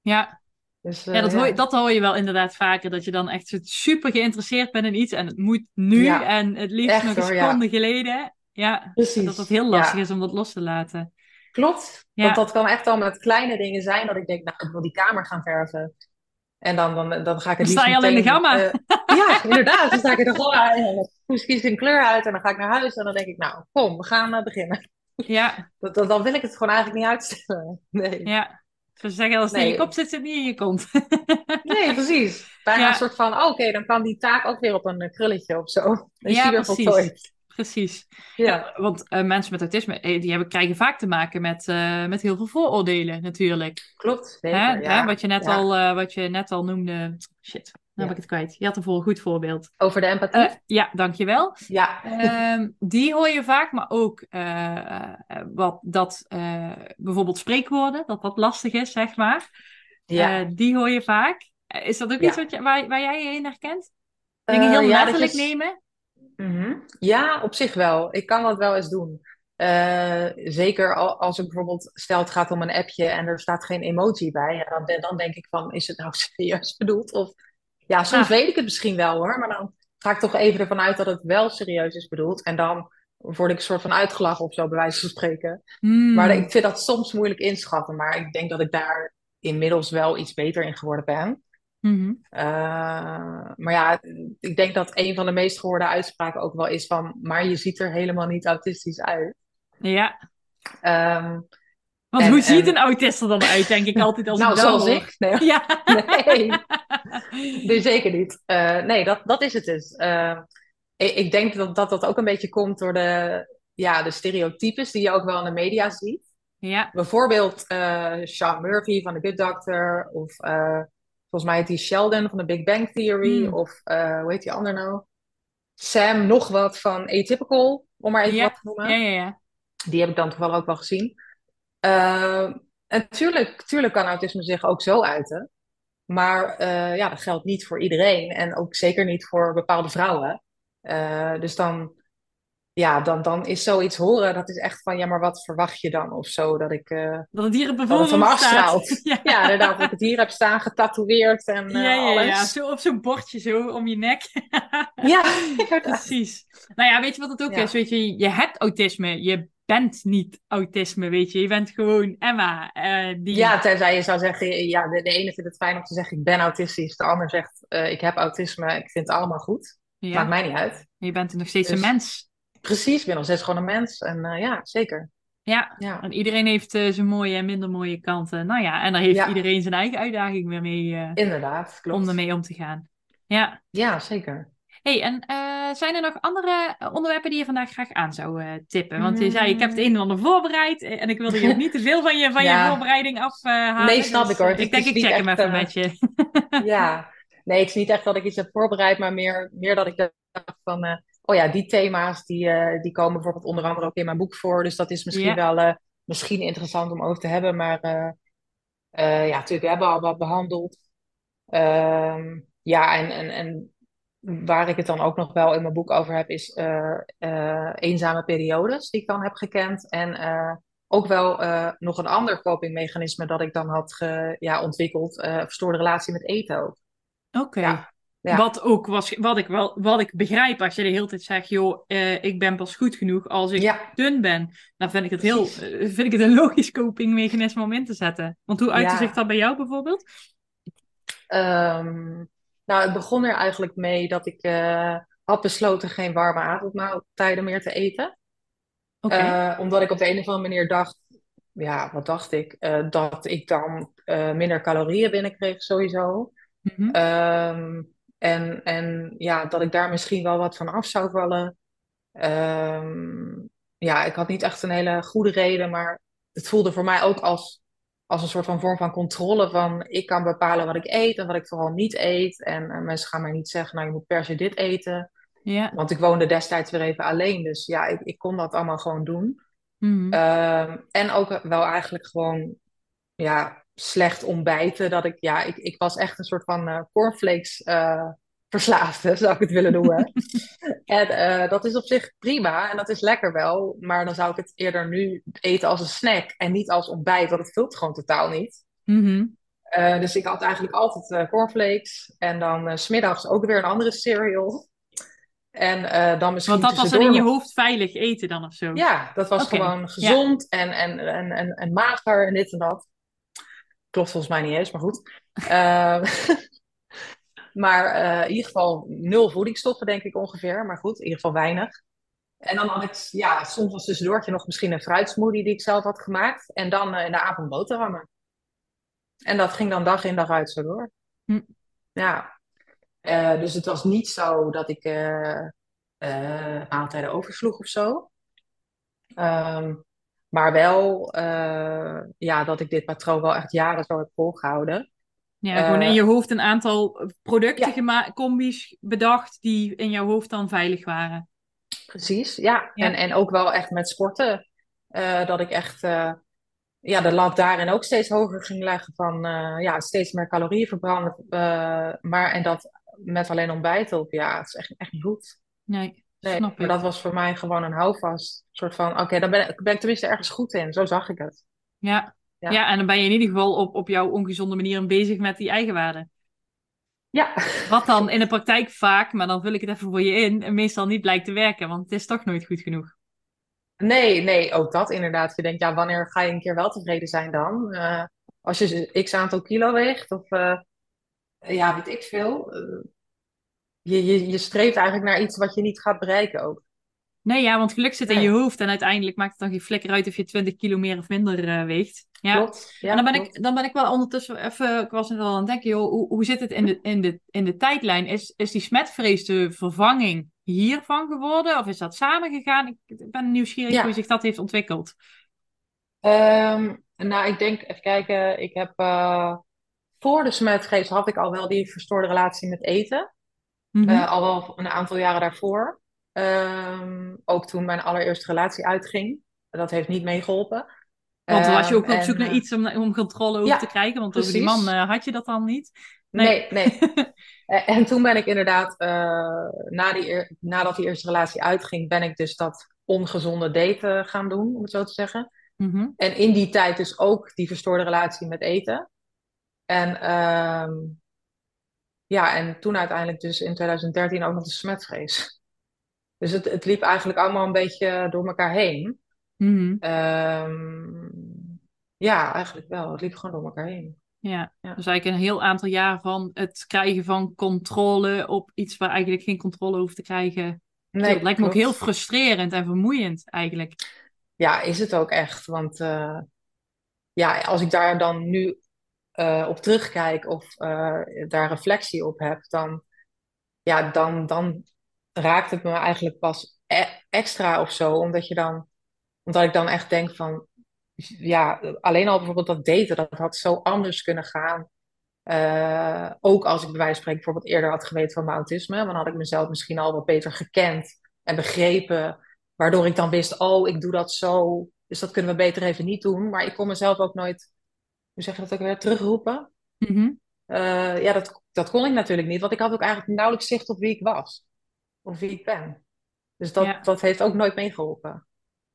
Ja, dus, uh, ja, dat, Hoor je, dat hoor je wel inderdaad vaker. Dat je dan echt super geïnteresseerd bent in iets en het moet nu en het liefst nog een seconde geleden. Ja, Precies. dat het heel lastig is om dat los te laten. Klopt, want dat kan echt al met kleine dingen zijn dat ik denk, nou, ik wil die kamer gaan verven. En dan, dan, dan ga ik het dan sta je al in de gamma. Uh, ja, *laughs* inderdaad. Dan sta ik er gewoon uit. Dan kies ik een kleur uit en dan ga ik naar huis. En dan denk ik, nou, kom, we gaan uh, beginnen. Ja. Dat, dat, dan wil ik het gewoon eigenlijk niet uitstellen. *laughs* Nee. Ja. Ze zeggen als het in je kop zit, zit niet in je kont. *laughs* nee, precies. Bijna ja. een soort van, oh, oké, dan kan die taak ook weer op een eh, krulletje of zo. *laughs* Dan ja, precies. voltooid precies. Ja. want uh, mensen met autisme, eh, die hebben, krijgen vaak te maken met, uh, met heel veel vooroordelen natuurlijk. Klopt, zeker, Hè? Ja. Hè? Wat, je net al, uh, wat je net al noemde. Shit, dan heb ik het kwijt. Je had een een goed voorbeeld. Over de empathie? ja, dankjewel. Ja. Ehm, die hoor je vaak, maar ook wat, dat bijvoorbeeld spreekwoorden, dat dat lastig is, zeg maar. Ja. die hoor je vaak. Is dat ook iets wat je, waar, waar jij je in herkent? Dingen heel letterlijk nemen? Mhm. Ja, op zich wel. Ik kan dat wel eens doen. Uh, zeker als ik bijvoorbeeld, stel het gaat om een appje en er staat geen emotie bij, ja, dan, dan denk ik van, is het nou *laughs* serieus bedoeld? Of ja, soms ah. weet ik het misschien wel hoor, maar dan ga ik toch even ervan uit dat het wel serieus is bedoeld. En dan word ik een soort van uitgelachen of zo, bij wijze van spreken. Hmm. Maar ik vind dat soms moeilijk inschatten, maar ik denk dat ik daar inmiddels wel iets beter in geworden ben. Mhm. Eh, maar ja, ik denk dat een van de meest gehoorde uitspraken ook wel is van, maar je ziet er helemaal niet autistisch uit. Ja. Um, Want hoe ziet een autist er dan uit, denk ik altijd als nou, ik zoals ik. Nee, ja. nee. *laughs* nee zeker niet. Uh, nee, dat, dat is het dus. Uh, ik, ik, denk dat, dat dat ook een beetje komt door de, ja, de stereotypes die je ook wel in de media ziet. Ja. Bijvoorbeeld Sean Murphy van The Good Doctor of Volgens mij heet die Sheldon van de Big Bang Theory. Hmm. Of hoe heet die ander nou? Sam nog wat van Atypical, om maar even wat te noemen. Ja, ja, ja. Die heb ik dan toch wel ook wel gezien. Uh, en tuurlijk, tuurlijk kan autisme zich ook zo uiten. Maar uh, ja, dat geldt niet voor iedereen. En ook zeker niet voor bepaalde vrouwen. dus dan ja, dan, dan is zoiets horen, dat is echt van, ja, maar wat verwacht je dan of zo? Dat ik... Dat het hier op van afstraalt. *laughs* ja. ja, inderdaad, dat ik het hier heb staan, getatoeëerd en ja, ja, alles. Ja, zo op zo'n bordje zo om je nek. ja, *laughs* precies. Nou ja, weet je wat het ook is? Weet je, je hebt autisme, je bent niet autisme, weet je. Je bent gewoon Emma. Uh, die... Ja, tenzij je zou zeggen, ja, de, de, ene vindt het fijn om te zeggen, ik ben autistisch. De ander zegt, ik heb autisme, ik vind het allemaal goed. Maakt mij niet uit. Je bent nog steeds een dus mens. Precies, ik ben nog steeds gewoon een mens. En uh, ja, zeker. Ja, ja, en iedereen heeft zijn mooie en minder mooie kanten. Nou ja, en daar heeft iedereen zijn eigen uitdaging weer mee. Inderdaad, klopt. Om ermee om te gaan. Ja, ja zeker. Hey, en zijn er nog andere onderwerpen die je vandaag graag aan zou tippen? Want je zei, ik heb het een en ander voorbereid. En ik wilde je niet te veel van je, van je *laughs* voorbereiding afhalen. nee, snap dus, ik hoor. Ik denk, ik check hem even met je. *laughs* ja, nee, het is niet echt dat ik iets heb voorbereid, maar meer, meer dat ik dacht van oh ja, die thema's die, die komen bijvoorbeeld onder andere ook in mijn boek voor. Dus dat is misschien wel misschien interessant om over te hebben. Maar ja, natuurlijk, we hebben al wat behandeld. Ehm, ja, en, en, en waar ik het dan ook nog wel in mijn boek over heb, is eenzame periodes die ik dan heb gekend. En ook wel nog een ander copingmechanisme dat ik dan had ge, ja, ontwikkeld. verstoorde relatie met eten ook. Oké. Ja. Wat ook was, wat ik wel, wat ik begrijp als je de hele tijd zegt, joh, ik ben pas goed genoeg als ik dun ben. Dan vind ik het heel, vind ik het een logisch copingmechanisme om in te zetten. Want hoe uitte zich dat bij jou bijvoorbeeld? Um, Nou, het begon er eigenlijk mee dat ik uh, had besloten geen warme avondmaaltijden meer te eten. Okay. Uh, omdat ik op de een of andere manier dacht, ja, wat dacht ik? Uh, dat ik dan minder calorieën binnenkreeg sowieso. Mm -hmm. um, en, en ja, dat ik daar misschien wel wat van af zou vallen. Um, ja, ik had niet echt een hele goede reden, maar het voelde voor mij ook als, als een soort van vorm van controle. Van ik kan bepalen wat ik eet en wat ik vooral niet eet. En, mensen gaan mij niet zeggen, nou je moet per se dit eten. Ja. Want ik woonde destijds weer even alleen, dus ja, ik, ik kon dat allemaal gewoon doen. Mm en ook wel eigenlijk gewoon, ja, slecht ontbijten. Dat ik, ja, ik, ik was echt een soort van uh, cornflakes uh, verslaafde, zou ik het willen noemen. *laughs* en uh, dat is op zich prima en dat is lekker wel. Maar dan zou ik het eerder nu eten als een snack en niet als ontbijt, want het vult gewoon totaal niet. Mm-hmm. Uh, dus ik had eigenlijk altijd uh, cornflakes en dan smiddags ook weer een andere cereal. En dan misschien Want dat was dan in je hoofd veilig eten dan of zo? Ja, dat was okay. gewoon gezond ja. en, en, en, en, en mager en dit en dat. Klopt volgens mij niet eens, maar goed. *laughs* Maar uh, in ieder geval nul voedingsstoffen, denk ik ongeveer. Maar goed, in ieder geval weinig. En dan had ik ja, soms was tussendoortje nog misschien een fruitsmoothie die ik zelf had gemaakt. En dan uh, in de avond boterhammen. En dat ging dan dag in dag uit zo door. Hm. Ja. Uh, dus het was niet zo dat ik maaltijden oversloeg of zo. Um, maar wel ja, dat ik dit patroon wel echt jaren zo heb volgehouden. Ja, gewoon in je hoofd een aantal producten gemaakt, combi's bedacht die in jouw hoofd dan veilig waren. Precies, ja. En, en ook wel echt met sporten. Uh, dat ik echt uh, ja, de lat daarin ook steeds hoger ging leggen van uh, ja, steeds meer calorieën verbranden. maar en dat met alleen ontbijten op, ja, het is echt, echt niet goed. Nee, nee snap maar dat was voor mij gewoon een houvast. Een soort van, oké, okay, daar ben, ben ik tenminste ergens goed in. Zo zag ik het. Ja, ja. ja, en dan ben je in ieder geval op, op jouw ongezonde manier bezig met die eigenwaarde. Ja. Wat dan in de praktijk vaak, maar dan vul ik het even voor je in, meestal niet blijkt te werken, want het is toch nooit goed genoeg. Nee, nee, ook dat inderdaad. Je denkt, ja, wanneer ga je een keer wel tevreden zijn dan? Uh, als je x aantal kilo weegt, of uh, ja, weet ik veel. Uh, je, je, je streeft eigenlijk naar iets wat je niet gaat bereiken ook. Nee, ja, want geluk zit in je hoofd en uiteindelijk maakt het dan geen flikker uit of je 20 kilo meer of minder weegt. Ja. Klopt. Ja, en dan ben, ik, dan ben ik wel ondertussen even, ik was net al aan het denken, joh, hoe, hoe zit het in de, in de, in de tijdlijn? Is, is die smetvrees de vervanging hiervan geworden? Of is dat samengegaan? Ik, ben nieuwsgierig hoe zich dat heeft ontwikkeld. Um, nou, ik denk, even kijken, ik heb uh, voor de smetvrees had ik al wel die verstoorde relatie met eten. Mm -hmm. uh, al wel een aantal jaren daarvoor. Um, ook toen mijn allereerste relatie uitging. Dat heeft niet meegeholpen. Want dan was je ook op zoek naar eh, iets om, om controle over te krijgen. Want over die man uh, had je dat dan niet. Nee, nee. nee. *laughs* en toen ben ik inderdaad, uh, na die, nadat die eerste relatie uitging, ben ik dus dat ongezonde daten gaan doen, om het zo te zeggen. Mm -hmm. En in die tijd dus ook die verstoorde relatie met eten. En um, ja, en toen uiteindelijk dus in 2013 ook nog de smetvrees. Dus het, het liep eigenlijk allemaal een beetje door elkaar heen. Mm um, ja, eigenlijk wel. Het liep gewoon door elkaar heen. Ja, ja, dus eigenlijk een heel aantal jaar van het krijgen van controle op iets waar eigenlijk geen controle hoeft te krijgen. Nee, dat lijkt me ook heel frustrerend en vermoeiend eigenlijk. Ja, is het ook echt. Want uh, ja, als ik daar dan nu uh, op terugkijk of uh, daar reflectie op heb, dan, ja, dan, dan raakt het me eigenlijk pas e extra of zo. Omdat je dan omdat ik dan echt denk van, ja, alleen al bijvoorbeeld dat daten, dat had zo anders kunnen gaan. Uh, ook als ik bij wijze van spreken bijvoorbeeld eerder had geweten van mijn autisme, dan had ik mezelf misschien al wat beter gekend en begrepen. Waardoor ik dan wist, oh, ik doe dat zo, dus dat kunnen we beter even niet doen. Maar ik kon mezelf ook nooit, hoe zeg je dat ook weer, terugroepen. Mm -hmm. uh, ja, dat, dat kon ik natuurlijk niet, want ik had ook eigenlijk nauwelijks zicht op wie ik was. Of wie ik ben. Dus dat, ja. dat heeft ook nooit meegeholpen.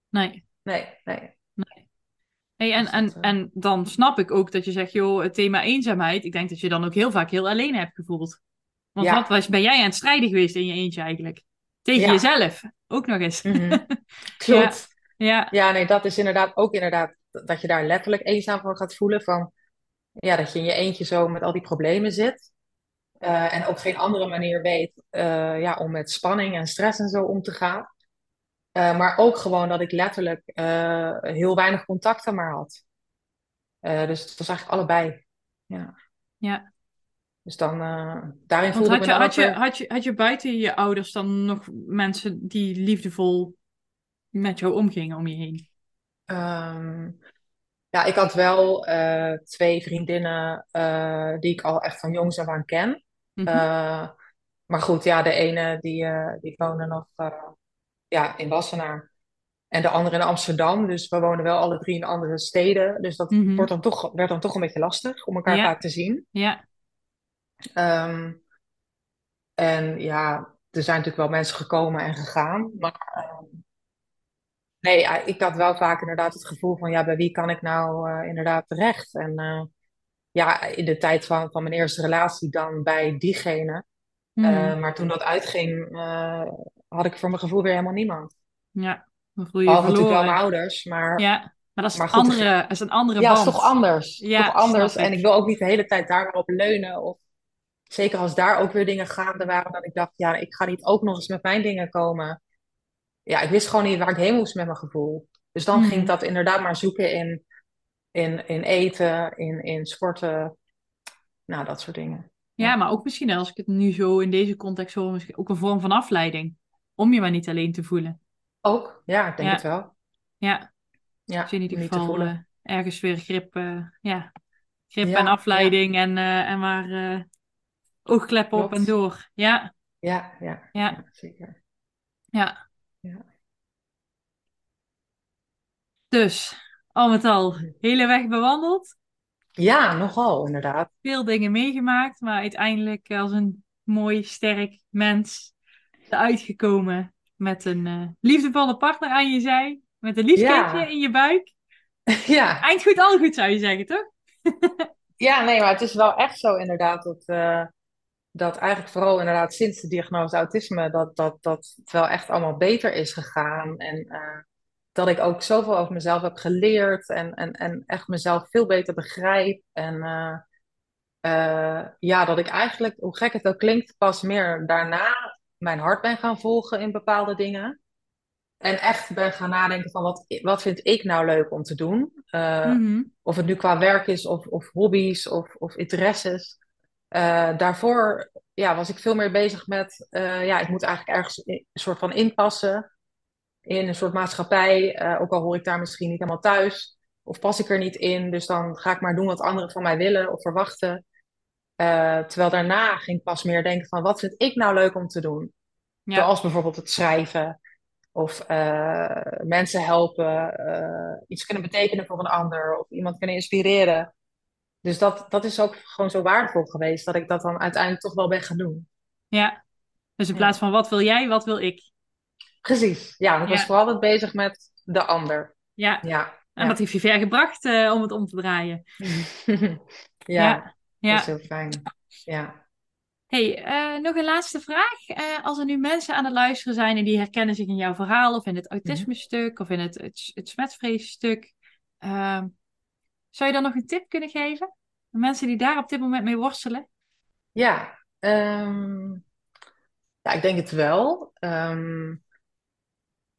Nee. Nee, nee. nee. Hey, en, en, eh, en dan snap ik ook dat je zegt, joh, het thema eenzaamheid. Ik denk dat je dan ook heel vaak heel alleen hebt gevoeld. Want wat was, ben jij aan het strijden geweest in je eentje eigenlijk? Tegen jezelf, ook nog eens. Mm -hmm. *laughs* Klopt. Ja. ja. Ja. nee, dat is inderdaad ook inderdaad dat je daar letterlijk eenzaam van gaat voelen. Van, ja, dat je in je eentje zo met al die problemen zit. En ook geen andere manier weet ja, om met spanning en stress en zo om te gaan. maar ook gewoon dat ik letterlijk heel weinig contacten maar had. dus het was eigenlijk allebei. Ja. ja. Dus dan, daarin voelde had ik je, had, je, had, je, had je buiten je ouders dan nog mensen die liefdevol met jou omgingen om je heen? Ehm, ja, ik had wel uh, twee vriendinnen uh, die ik al echt van jongs af aan ken. Mm maar goed, ja, de ene die, die woonde nog ja, in Wassenaar. En de andere in Amsterdam. Dus we wonen wel alle drie in andere steden. Dus dat mm -hmm. wordt dan toch, werd dan toch een beetje lastig om elkaar ja. vaak te zien. Ja. Um, en ja, er zijn natuurlijk wel mensen gekomen en gegaan. Maar um, nee, ik had wel vaak inderdaad het gevoel van, ja, bij wie kan ik nou uh, inderdaad terecht? En uh, ja, in de tijd van, van mijn eerste relatie dan bij diegene. Mm. Uh, maar toen dat uitging, had ik voor mijn gevoel weer helemaal niemand. Ja, dan voel je je natuurlijk wel mijn ouders, maar... Ja, maar dat is, maar goed, andere, dat is een andere ja, band. Ja, is toch anders. Ja, toch anders. En ik wil ook niet de hele tijd daarop leunen of zeker als daar ook weer dingen gaande waren, dat ik dacht, ja, ik ga niet ook nog eens met mijn dingen komen. Ja, ik wist gewoon niet waar ik heen moest met mijn gevoel. Dus dan ging ik mhm. dat inderdaad maar zoeken in, in, in eten, in, in sporten, nou, dat soort dingen. Ja, maar ook misschien als ik het nu zo in deze context hoor, misschien ook een vorm van afleiding. Om je maar niet alleen te voelen. Ook, ja, ik denk het wel. Ja. Ja, dus in ieder geval uh, ergens weer grip, uh, ja, grip ja, en afleiding en, uh, en maar oogkleppen op en door. Ja. Ja, ja, ja. zeker. Ja. ja. Dus, al met al, hele weg bewandeld. Ja, nogal, inderdaad. Veel dingen meegemaakt, maar uiteindelijk als een mooi, sterk mens eruit gekomen met een uh, liefdevolle partner aan je zij, met een liefkindje in je buik. *laughs* Ja. Eind goed, al goed zou je zeggen, toch? *laughs* ja, nee, maar het is wel echt zo inderdaad dat, uh, dat eigenlijk vooral inderdaad sinds de diagnose autisme, dat, dat, dat het wel echt allemaal beter is gegaan. En uh, dat ik ook zoveel over mezelf heb geleerd en, en, en echt mezelf veel beter begrijp. En uh, uh, ja, dat ik eigenlijk, hoe gek het ook klinkt, pas meer daarna mijn hart ben gaan volgen in bepaalde dingen. En echt ben gaan nadenken van wat, wat vind ik nou leuk om te doen. Mm -hmm. Of het nu qua werk is of, of hobby's of, of interesses. Daarvoor ja, was ik veel meer bezig met, ja, ik moet eigenlijk ergens een soort van inpassen in een soort maatschappij. Uh, ook al hoor ik daar misschien niet helemaal thuis. Of pas ik er niet in, dus dan ga ik maar doen wat anderen van mij willen of verwachten. terwijl daarna ging ik pas meer denken van, wat vind ik nou leuk om te doen? Ja. Zoals bijvoorbeeld het schrijven of mensen helpen, iets kunnen betekenen voor een ander of iemand kunnen inspireren. Dus dat, dat is ook gewoon zo waardevol geweest, dat ik dat dan uiteindelijk toch wel ben gaan doen. Ja, dus in plaats van wat wil jij, wat wil ik? Precies, ja, ik was vooral altijd bezig met de ander. Ja, ja. en wat heeft je ver gebracht uh, om het om te draaien? *laughs* ja, ja, dat is heel fijn. Ja. Hey, uh, nog een laatste vraag. Uh, als er nu mensen aan het luisteren zijn en die herkennen zich in jouw verhaal of in het autisme-stuk of in het, het, het smetvrees-stuk, ehm, zou je dan nog een tip kunnen geven? Mensen die daar op dit moment mee worstelen? Ja, um, ja ik denk het wel. Um,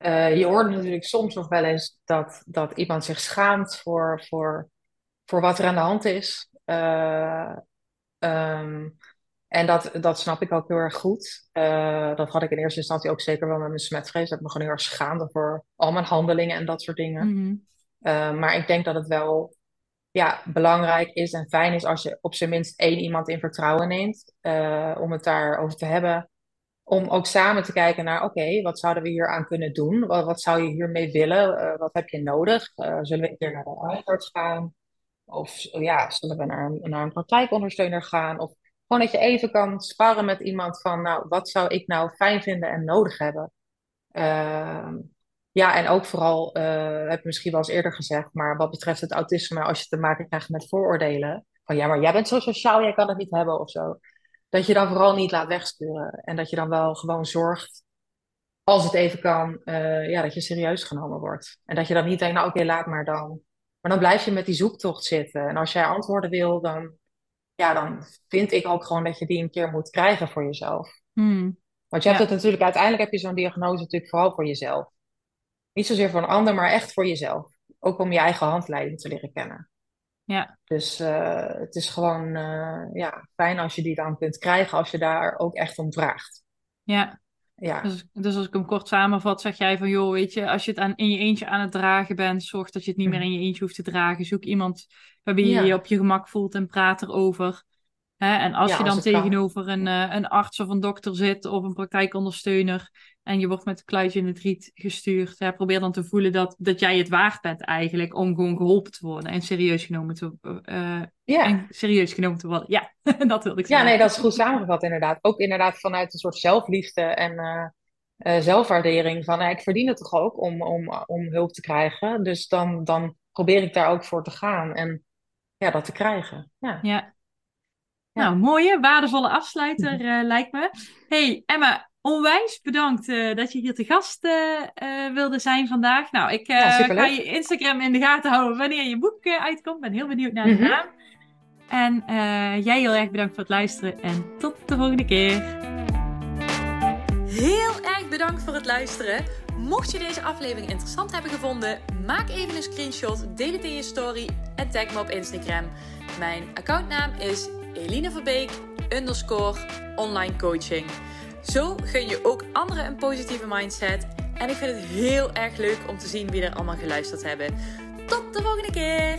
uh, je hoort natuurlijk soms nog wel eens dat, dat iemand zich schaamt voor, voor, voor wat er aan de hand is. Uh, um, en dat, dat snap ik ook heel erg goed. Uh, dat had ik in eerste instantie ook zeker wel met mijn smetvrees. Dat ik me gewoon heel erg schaamde voor al mijn handelingen en dat soort dingen. Mm -hmm. uh, maar ik denk dat het wel ja, belangrijk is en fijn is als je op zijn minst één iemand in vertrouwen neemt om het daarover te hebben. Om ook samen te kijken naar, oké, wat zouden we hier aan kunnen doen? Wat, zou je hiermee willen? Uh, wat heb je nodig? Uh, zullen we keer naar de huisarts gaan? Of ja, zullen we naar, naar een praktijkondersteuner gaan? Of gewoon dat je even kan sparren met iemand van, nou, wat zou ik nou fijn vinden en nodig hebben? Ehm, ja, en ook vooral, uh, heb ik misschien wel eens eerder gezegd, maar wat betreft het autisme, als je te maken krijgt met vooroordelen, van ja, maar jij bent zo sociaal, jij kan het niet hebben of zo, dat je dan vooral niet laat wegsturen en dat je dan wel gewoon zorgt, als het even kan, uh, ja, dat je serieus genomen wordt. En dat je dan niet denkt, nou oké, okay, laat maar dan. Maar dan blijf je met die zoektocht zitten. En als jij antwoorden wil, dan, ja, dan vind ik ook gewoon dat je die een keer moet krijgen voor jezelf. Hmm. Want je hebt het natuurlijk, uiteindelijk heb je zo'n diagnose natuurlijk vooral voor jezelf. Niet zozeer voor een ander, maar echt voor jezelf. Ook om je eigen handleiding te leren kennen. Ja. Dus uh, het is gewoon uh, ja, fijn als je die dan kunt krijgen, als je daar ook echt om vraagt. Ja. Ja. Dus, dus als ik hem kort samenvat, zeg jij van joh, weet je, als je het aan, in je eentje aan het dragen bent, zorg dat je het niet meer Mhm. in je eentje hoeft te dragen. Zoek iemand waarbij je Ja. je op je gemak voelt en praat erover. Hè? En als Ja, je dan tegenover een, eh, een arts of een dokter zit of een praktijkondersteuner en je wordt met een kluitje in het riet gestuurd, hè, probeer dan te voelen dat, dat jij het waard bent eigenlijk om gewoon geholpen te worden en serieus genomen te, Ja. en serieus genomen te worden. Ja, *laughs* dat wilde ik Ja, zeggen. nee, dat is goed samengevat inderdaad. Ook inderdaad vanuit een soort zelfliefde en zelfwaardering van, ik verdien het toch ook om, om, om hulp te krijgen. Dus dan, dan probeer ik daar ook voor te gaan en ja, dat te krijgen. Ja. Ja. Nou, mooie, waardevolle afsluiter eh, lijkt me. Hey Emma, onwijs bedankt eh, dat je hier te gast eh, wilde zijn vandaag. Nou, ik Ja, ga je Instagram in de gaten houden wanneer je boek uitkomt. Ben heel benieuwd naar de Mhm. naam. En jij heel erg bedankt voor het luisteren en tot de volgende keer. Heel erg bedankt voor het luisteren. Mocht je deze aflevering interessant hebben gevonden, maak even een screenshot, deel het in je story en tag me op Instagram. Mijn accountnaam is Eline Verbeek underscore online coaching. Zo gun je ook anderen een positieve mindset. En ik vind het heel erg leuk om te zien wie er allemaal geluisterd hebben. Tot de volgende keer!